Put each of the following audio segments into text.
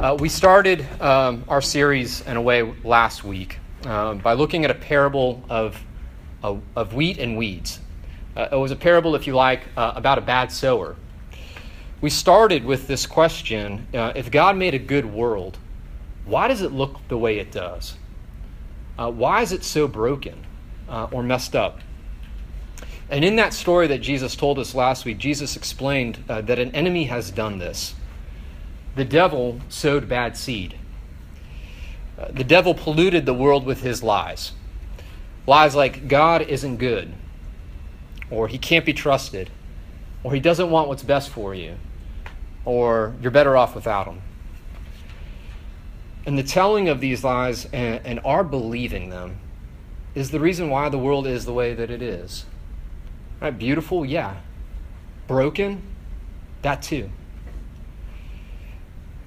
Uh, we started um, our series in a way last week uh, by looking at a parable of, of, of wheat and weeds. Uh, it was a parable, if you like, uh, about a bad sower. We started with this question uh, if God made a good world, why does it look the way it does? Uh, why is it so broken or messed up? And in that story that Jesus told us last week, Jesus explained that an enemy has done this the devil sowed bad seed. Uh, the devil polluted the world with his lies. Lies like God isn't good, or he can't be trusted, or he doesn't want what's best for you, or you're better off without him. And the telling of these lies and, and our believing them is the reason why the world is the way that it is. Right? Beautiful, yeah. Broken, that too.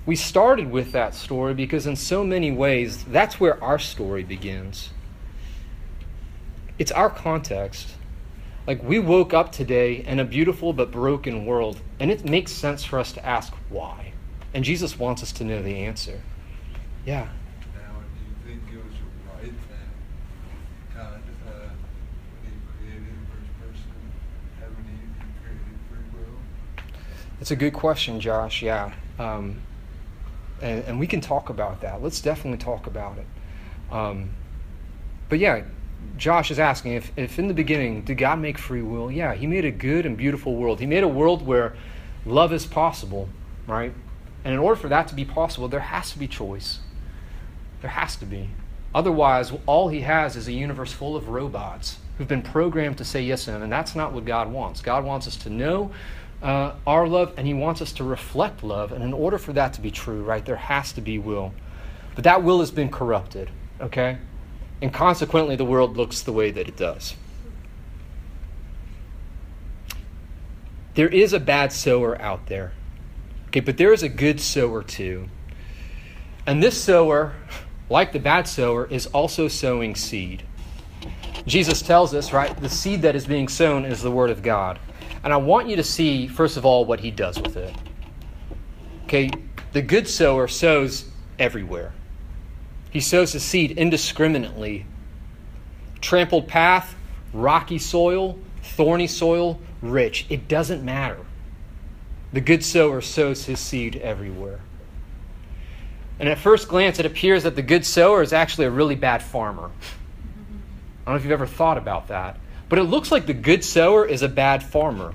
We started with that story because, in so many ways, that's where our story begins. It's our context. Like, we woke up today in a beautiful but broken world, and it makes sense for us to ask why. And Jesus wants us to know the answer. Yeah. Now, do you think it was right that God, uh, He created the first person, Adam and Eve, created free will? That's a good question, Josh. Yeah. Um, and, and we can talk about that. Let's definitely talk about it. Um, but yeah, Josh is asking if, if in the beginning, did God make free will? Yeah, He made a good and beautiful world. He made a world where love is possible, right? And in order for that to be possible, there has to be choice. There has to be. Otherwise, all He has is a universe full of robots who've been programmed to say yes and, and that's not what God wants. God wants us to know uh, our love and he wants us to reflect love. And in order for that to be true, right, there has to be will. But that will has been corrupted, okay? And consequently, the world looks the way that it does. There is a bad sower out there, okay, but there is a good sower too. And this sower, like the bad sower, is also sowing seed. Jesus tells us, right, the seed that is being sown is the Word of God. And I want you to see, first of all, what he does with it. Okay, the good sower sows everywhere. He sows his seed indiscriminately. Trampled path, rocky soil, thorny soil, rich. It doesn't matter. The good sower sows his seed everywhere. And at first glance, it appears that the good sower is actually a really bad farmer. I don't know if you've ever thought about that. But it looks like the good sower is a bad farmer.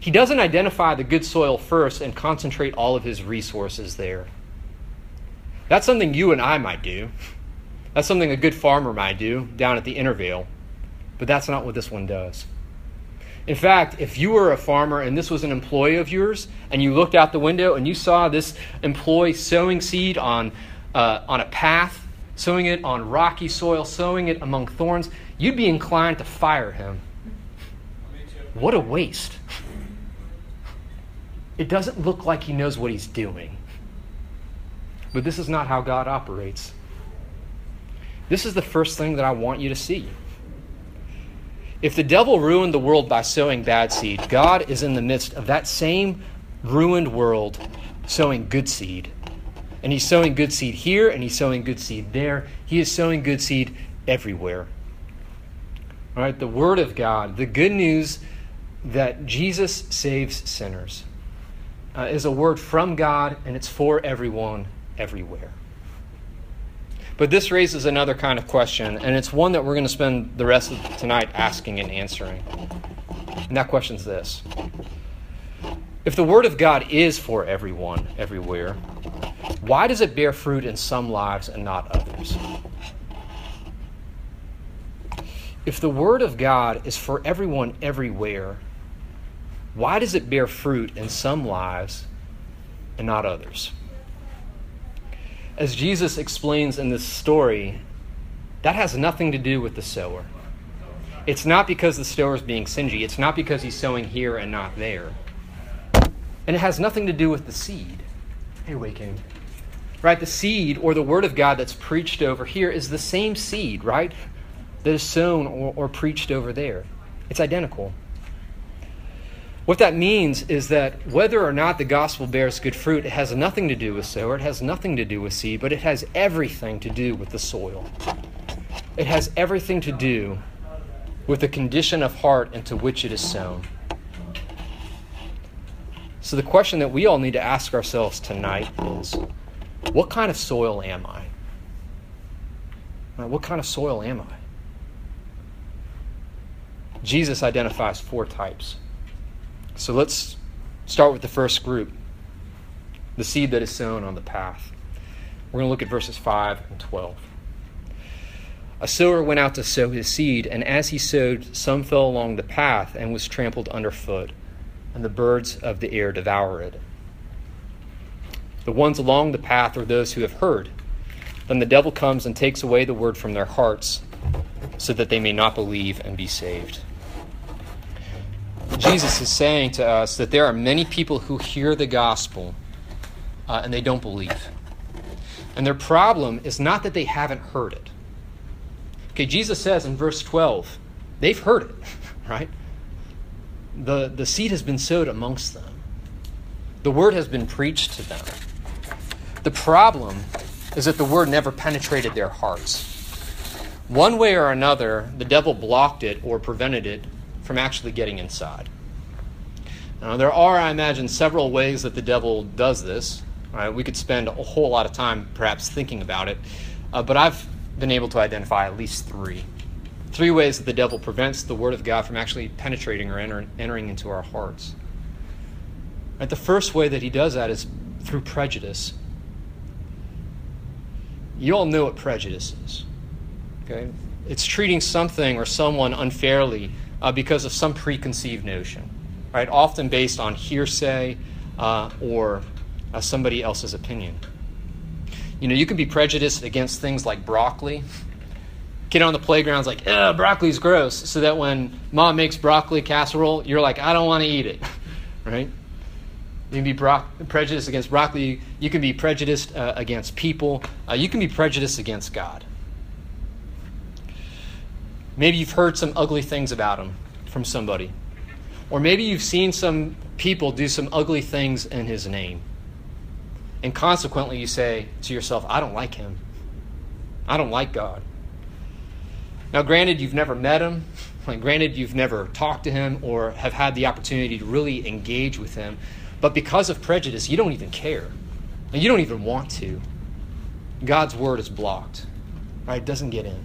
He doesn't identify the good soil first and concentrate all of his resources there. That's something you and I might do. That's something a good farmer might do down at the Intervale. But that's not what this one does. In fact, if you were a farmer and this was an employee of yours, and you looked out the window and you saw this employee sowing seed on, uh, on a path, sowing it on rocky soil, sowing it among thorns, you'd be inclined to fire him. What a waste. It doesn't look like he knows what he's doing. But this is not how God operates. This is the first thing that I want you to see. If the devil ruined the world by sowing bad seed, God is in the midst of that same ruined world sowing good seed. And he's sowing good seed here and he's sowing good seed there. He is sowing good seed everywhere. Right, the Word of God, the good news that Jesus saves sinners, uh, is a word from God and it's for everyone, everywhere. But this raises another kind of question, and it's one that we're going to spend the rest of tonight asking and answering. And that question's this If the Word of God is for everyone, everywhere, why does it bear fruit in some lives and not others? If the Word of God is for everyone everywhere, why does it bear fruit in some lives and not others? As Jesus explains in this story, that has nothing to do with the sower. It's not because the sower is being stingy, it's not because he's sowing here and not there. And it has nothing to do with the seed. Hey, Waking. Right? The seed or the word of God that's preached over here is the same seed, right? That is sown or, or preached over there. It's identical. What that means is that whether or not the gospel bears good fruit, it has nothing to do with sower, it has nothing to do with seed, but it has everything to do with the soil. It has everything to do with the condition of heart into which it is sown. So, the question that we all need to ask ourselves tonight is what kind of soil am I? What kind of soil am I? Jesus identifies four types. So let's start with the first group the seed that is sown on the path. We're going to look at verses 5 and 12. A sower went out to sow his seed, and as he sowed, some fell along the path and was trampled underfoot, and the birds of the air devoured it. The ones along the path are those who have heard. Then the devil comes and takes away the word from their hearts, so that they may not believe and be saved. Jesus is saying to us that there are many people who hear the gospel uh, and they don't believe. And their problem is not that they haven't heard it. Okay, Jesus says in verse 12, they've heard it, right? The, the seed has been sowed amongst them, the word has been preached to them. The problem is that the word never penetrated their hearts. One way or another, the devil blocked it or prevented it from actually getting inside. Now, there are, I imagine, several ways that the devil does this. Right? We could spend a whole lot of time perhaps thinking about it, uh, but I've been able to identify at least three. Three ways that the devil prevents the Word of God from actually penetrating or enter, entering into our hearts. Right? The first way that he does that is through prejudice. You all know what prejudice is. Okay? It's treating something or someone unfairly uh, because of some preconceived notion, right? Often based on hearsay uh, or uh, somebody else's opinion. You know, you can be prejudiced against things like broccoli. Kid on the playground's like, "Ugh, broccoli's gross," so that when mom makes broccoli casserole, you're like, "I don't want to eat it," right? You can be bro- prejudiced against broccoli. You can be prejudiced uh, against people. Uh, you can be prejudiced against God. Maybe you've heard some ugly things about him from somebody. Or maybe you've seen some people do some ugly things in his name. And consequently, you say to yourself, I don't like him. I don't like God. Now, granted, you've never met him. Like, granted, you've never talked to him or have had the opportunity to really engage with him. But because of prejudice, you don't even care. And you don't even want to. God's word is blocked, right? It doesn't get in.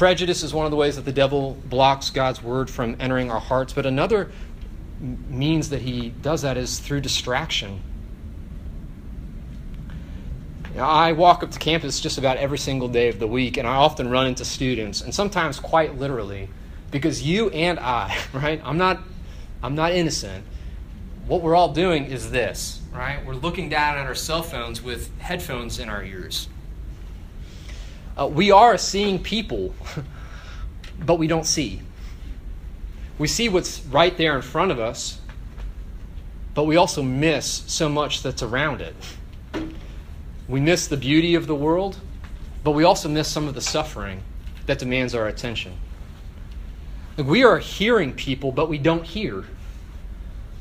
Prejudice is one of the ways that the devil blocks God's word from entering our hearts, but another means that he does that is through distraction. Now, I walk up to campus just about every single day of the week, and I often run into students, and sometimes quite literally, because you and I, right? I'm not, I'm not innocent. What we're all doing is this, right? We're looking down at our cell phones with headphones in our ears. Uh, we are seeing people, but we don't see. We see what's right there in front of us, but we also miss so much that's around it. We miss the beauty of the world, but we also miss some of the suffering that demands our attention. Like we are hearing people, but we don't hear.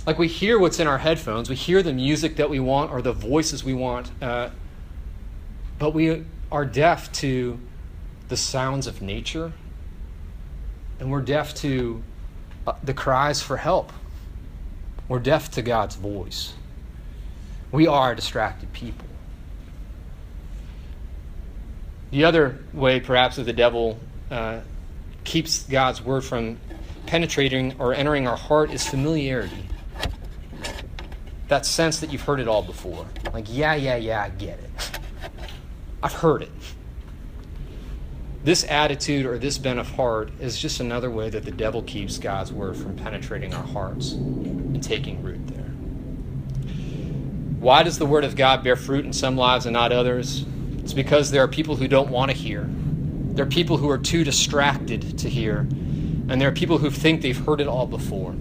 Like we hear what's in our headphones, we hear the music that we want or the voices we want, uh, but we are deaf to the sounds of nature, and we're deaf to uh, the cries for help. We're deaf to God's voice. We are distracted people. The other way, perhaps, that the devil uh, keeps God's word from penetrating or entering our heart is familiarity. That sense that you've heard it all before. Like, yeah, yeah, yeah, I get it. I've heard it. This attitude or this bent of heart is just another way that the devil keeps God's word from penetrating our hearts and taking root there. Why does the word of God bear fruit in some lives and not others? It's because there are people who don't want to hear. There are people who are too distracted to hear. And there are people who think they've heard it all before.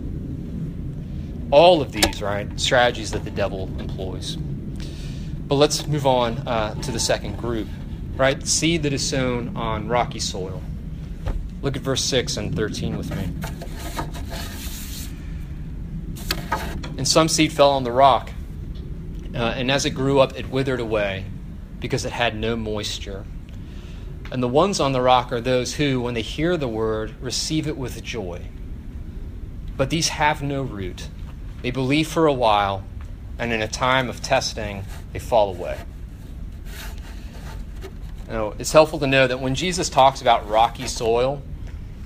All of these, right, strategies that the devil employs. But let's move on uh, to the second group, right? Seed that is sown on rocky soil. Look at verse 6 and 13 with me. And some seed fell on the rock, uh, and as it grew up, it withered away because it had no moisture. And the ones on the rock are those who, when they hear the word, receive it with joy. But these have no root. They believe for a while, and in a time of testing, they fall away. Now, it's helpful to know that when Jesus talks about rocky soil,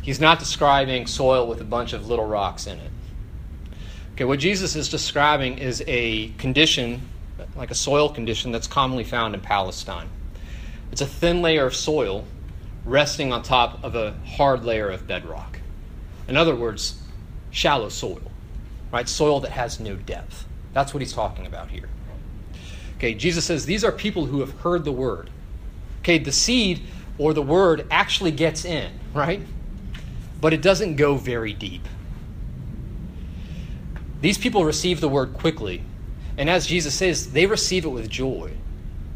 he's not describing soil with a bunch of little rocks in it. Okay, what Jesus is describing is a condition, like a soil condition, that's commonly found in Palestine. It's a thin layer of soil resting on top of a hard layer of bedrock. In other words, shallow soil, right? Soil that has no depth. That's what he's talking about here. Okay, Jesus says these are people who have heard the word. Okay, the seed or the word actually gets in, right? But it doesn't go very deep. These people receive the word quickly. And as Jesus says, they receive it with joy.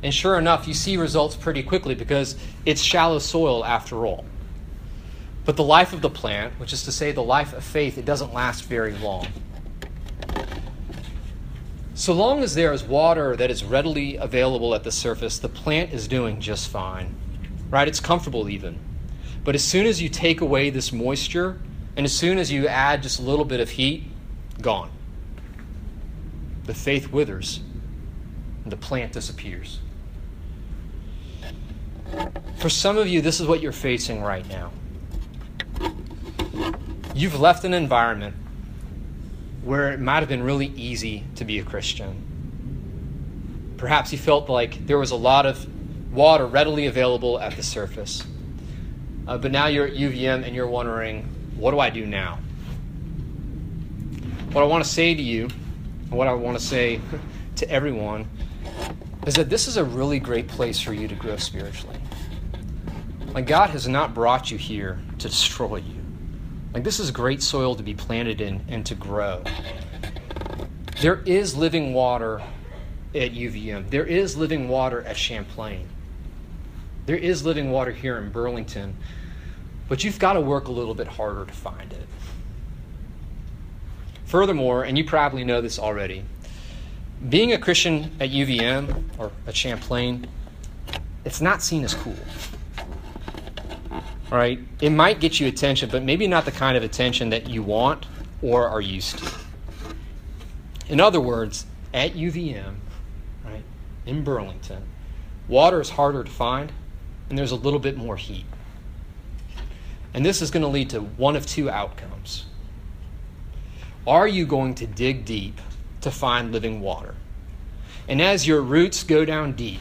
And sure enough, you see results pretty quickly because it's shallow soil after all. But the life of the plant, which is to say the life of faith, it doesn't last very long. So long as there is water that is readily available at the surface, the plant is doing just fine. Right? It's comfortable even. But as soon as you take away this moisture, and as soon as you add just a little bit of heat, gone. The faith withers, and the plant disappears. For some of you, this is what you're facing right now. You've left an environment where it might have been really easy to be a Christian. Perhaps you felt like there was a lot of water readily available at the surface. Uh, but now you're at UVM and you're wondering, what do I do now? What I want to say to you, what I want to say to everyone, is that this is a really great place for you to grow spiritually. Like, God has not brought you here to destroy you. Like, this is great soil to be planted in and to grow. There is living water at UVM, there is living water at Champlain, there is living water here in Burlington, but you've got to work a little bit harder to find it. Furthermore, and you probably know this already, being a Christian at UVM or at Champlain, it's not seen as cool. All right? It might get you attention, but maybe not the kind of attention that you want or are used to. In other words, at UVM, right, in Burlington, water is harder to find and there's a little bit more heat. And this is going to lead to one of two outcomes. Are you going to dig deep to find living water? And as your roots go down deep,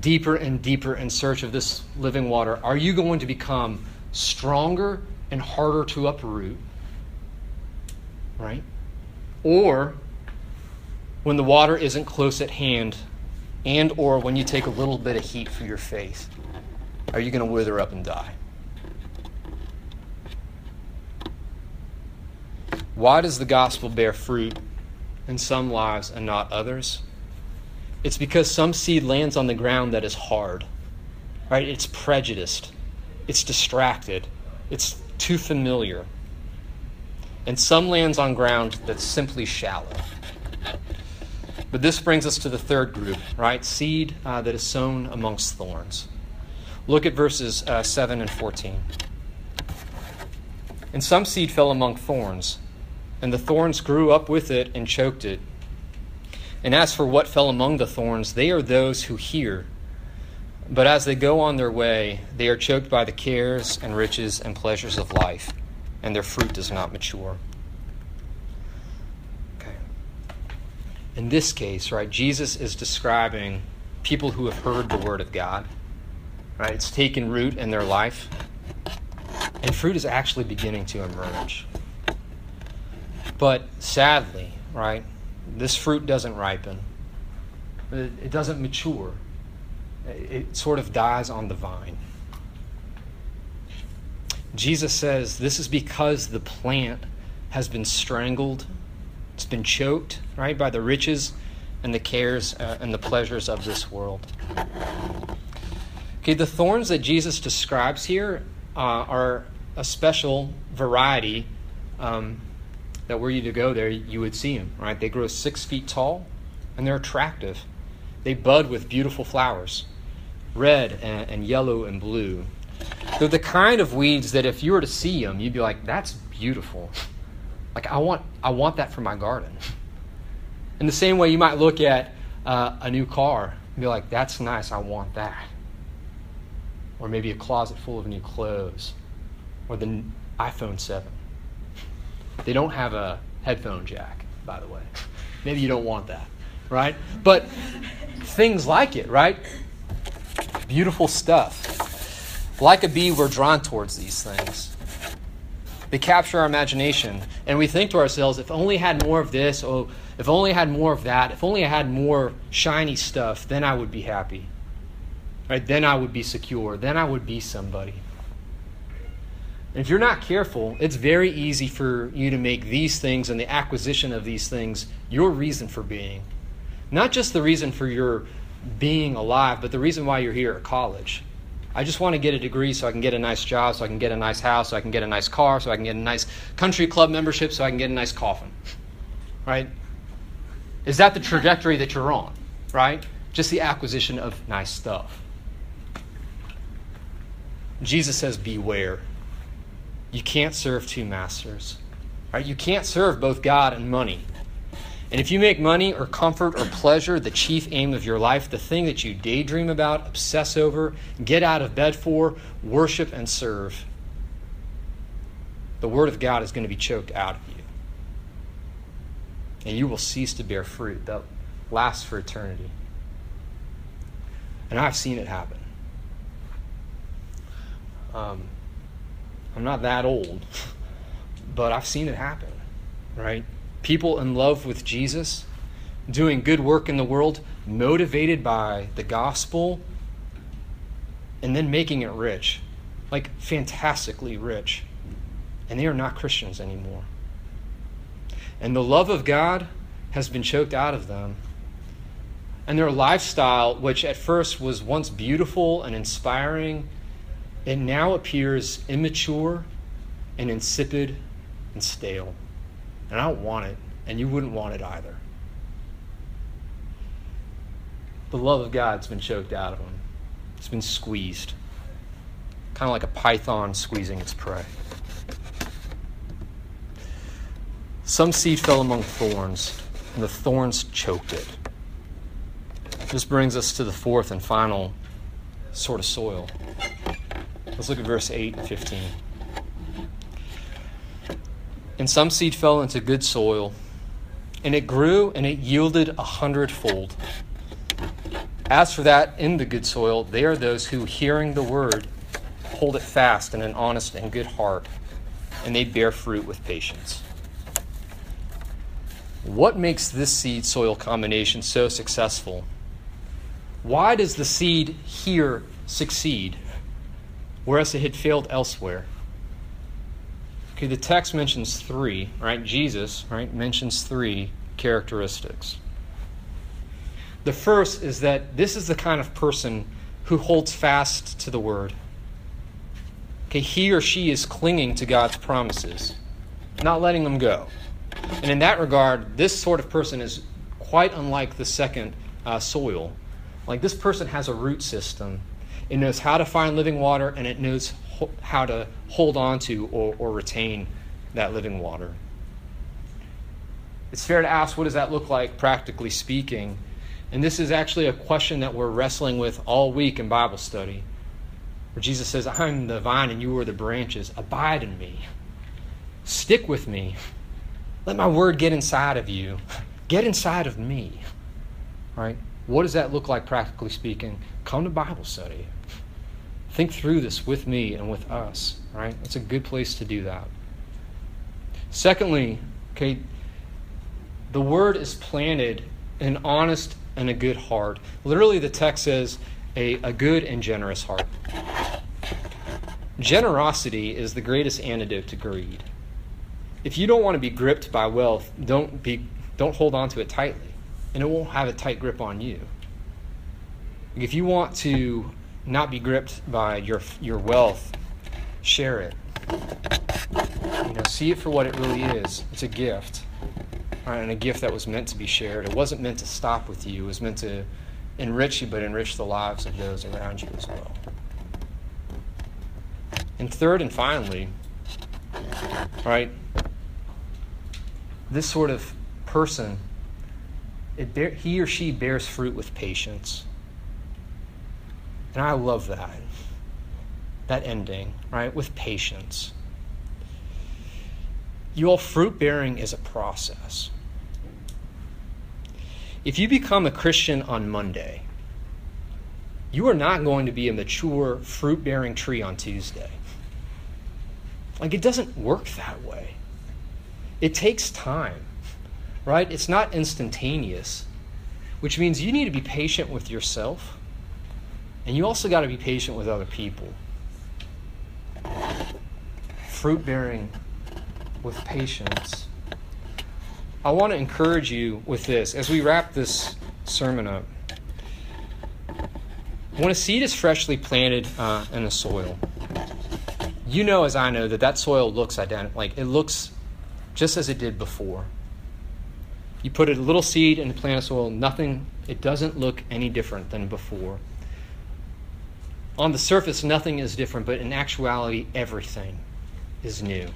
deeper and deeper in search of this living water, are you going to become stronger and harder to uproot? Right? Or when the water isn't close at hand and or when you take a little bit of heat for your faith, are you going to wither up and die? Why does the gospel bear fruit in some lives and not others? It's because some seed lands on the ground that is hard, right? It's prejudiced, it's distracted, it's too familiar. And some lands on ground that's simply shallow. But this brings us to the third group, right? Seed uh, that is sown amongst thorns. Look at verses uh, 7 and 14. And some seed fell among thorns, and the thorns grew up with it and choked it. And as for what fell among the thorns, they are those who hear. But as they go on their way, they are choked by the cares and riches and pleasures of life, and their fruit does not mature. Okay. In this case, right, Jesus is describing people who have heard the word of God. Right? It's taken root in their life. And fruit is actually beginning to emerge. But sadly, right, this fruit doesn't ripen, it doesn't mature. It sort of dies on the vine. Jesus says this is because the plant has been strangled, it's been choked, right, by the riches and the cares uh, and the pleasures of this world. Okay, the thorns that Jesus describes here uh, are a special variety um, that were you to go there, you would see them, right? They grow six feet tall and they're attractive. They bud with beautiful flowers, red and, and yellow and blue. They're the kind of weeds that if you were to see them, you'd be like, that's beautiful. Like, I want, I want that for my garden. In the same way, you might look at uh, a new car and be like, that's nice, I want that. Or maybe a closet full of new clothes. Or the iPhone 7. They don't have a headphone jack, by the way. Maybe you don't want that, right? But things like it, right? Beautiful stuff. Like a bee, we're drawn towards these things. They capture our imagination, and we think to ourselves, if only I had more of this, oh, if only I had more of that, if only I had more shiny stuff, then I would be happy. Right? Then I would be secure. Then I would be somebody. If you're not careful, it's very easy for you to make these things and the acquisition of these things your reason for being. Not just the reason for your being alive, but the reason why you're here at college. I just want to get a degree so I can get a nice job, so I can get a nice house, so I can get a nice car, so I can get a nice country club membership, so I can get a nice coffin. Right? Is that the trajectory that you're on? Right? Just the acquisition of nice stuff. Jesus says, Beware. You can't serve two masters. Right? You can't serve both God and money. And if you make money or comfort or pleasure the chief aim of your life, the thing that you daydream about, obsess over, get out of bed for, worship and serve, the Word of God is going to be choked out of you. And you will cease to bear fruit that lasts for eternity. And I've seen it happen. Um, I'm not that old, but I've seen it happen, right? People in love with Jesus, doing good work in the world, motivated by the gospel, and then making it rich, like fantastically rich. And they are not Christians anymore. And the love of God has been choked out of them. And their lifestyle, which at first was once beautiful and inspiring, it now appears immature and insipid and stale. And I don't want it, and you wouldn't want it either. The love of God's been choked out of him, it's been squeezed, kind of like a python squeezing its prey. Some seed fell among thorns, and the thorns choked it. This brings us to the fourth and final sort of soil. Let's look at verse 8 and 15. And some seed fell into good soil, and it grew and it yielded a hundredfold. As for that in the good soil, they are those who, hearing the word, hold it fast in an honest and good heart, and they bear fruit with patience. What makes this seed soil combination so successful? Why does the seed here succeed, whereas it had failed elsewhere? Okay, the text mentions three, right? Jesus, right, mentions three characteristics. The first is that this is the kind of person who holds fast to the word. Okay, he or she is clinging to God's promises, not letting them go. And in that regard, this sort of person is quite unlike the second uh, soil. Like this person has a root system. It knows how to find living water and it knows how to hold on to or, or retain that living water. It's fair to ask what does that look like practically speaking? And this is actually a question that we're wrestling with all week in Bible study. Where Jesus says, I'm the vine and you are the branches. Abide in me. Stick with me. Let my word get inside of you. Get inside of me. Right? What does that look like practically speaking? Come to Bible study. Think through this with me and with us, right? It's a good place to do that. Secondly, okay, the word is planted in honest and a good heart. Literally, the text says a, a good and generous heart. Generosity is the greatest antidote to greed. If you don't want to be gripped by wealth, don't be don't hold on to it tightly, and it won't have a tight grip on you. If you want to not be gripped by your, your wealth, share it. You know, see it for what it really is. It's a gift. Right, and a gift that was meant to be shared. It wasn't meant to stop with you. It was meant to enrich you, but enrich the lives of those around you as well. And third and finally, right, this sort of person, bear, he or she bears fruit with patience. And I love that. That ending, right? With patience. You all, fruit bearing is a process. If you become a Christian on Monday, you are not going to be a mature, fruit bearing tree on Tuesday. Like, it doesn't work that way. It takes time, right? It's not instantaneous, which means you need to be patient with yourself, and you also got to be patient with other people. Fruit bearing with patience. I want to encourage you with this as we wrap this sermon up. When a seed is freshly planted uh, in the soil, you know as I know that that soil looks identical. Like it looks just as it did before. You put a little seed in the plant of soil, nothing, it doesn't look any different than before. On the surface, nothing is different, but in actuality, everything is new.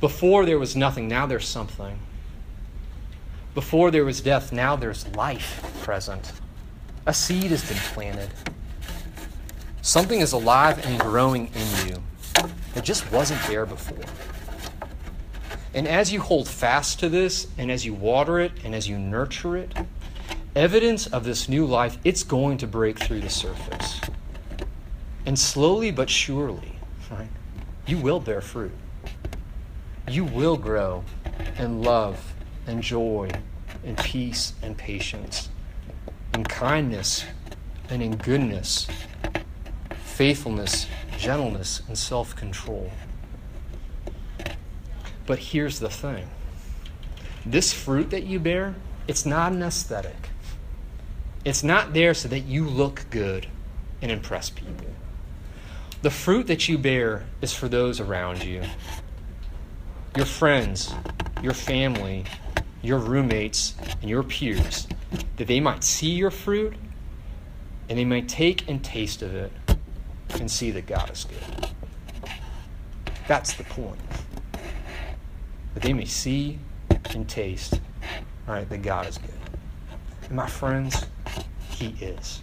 Before there was nothing, now there's something. Before there was death, now there's life present. A seed has been planted. Something is alive and growing in you that just wasn't there before. And as you hold fast to this, and as you water it, and as you nurture it, evidence of this new life, it's going to break through the surface. And slowly but surely, right, you will bear fruit. You will grow in love and joy and peace and patience, in kindness and in goodness faithfulness, gentleness, and self control. But here's the thing this fruit that you bear, it's not an aesthetic. It's not there so that you look good and impress people. The fruit that you bear is for those around you your friends, your family, your roommates, and your peers, that they might see your fruit and they might take and taste of it and see that God is good. That's the point. That they may see and taste, all right, that God is good. And my friends, He is.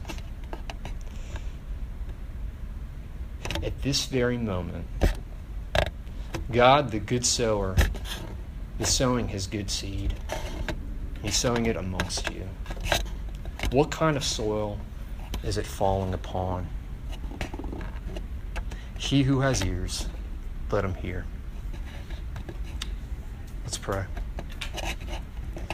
At this very moment, God, the good sower, is sowing His good seed. He's sowing it amongst you. What kind of soil is it falling upon? He who has ears, let him hear. Let's pray.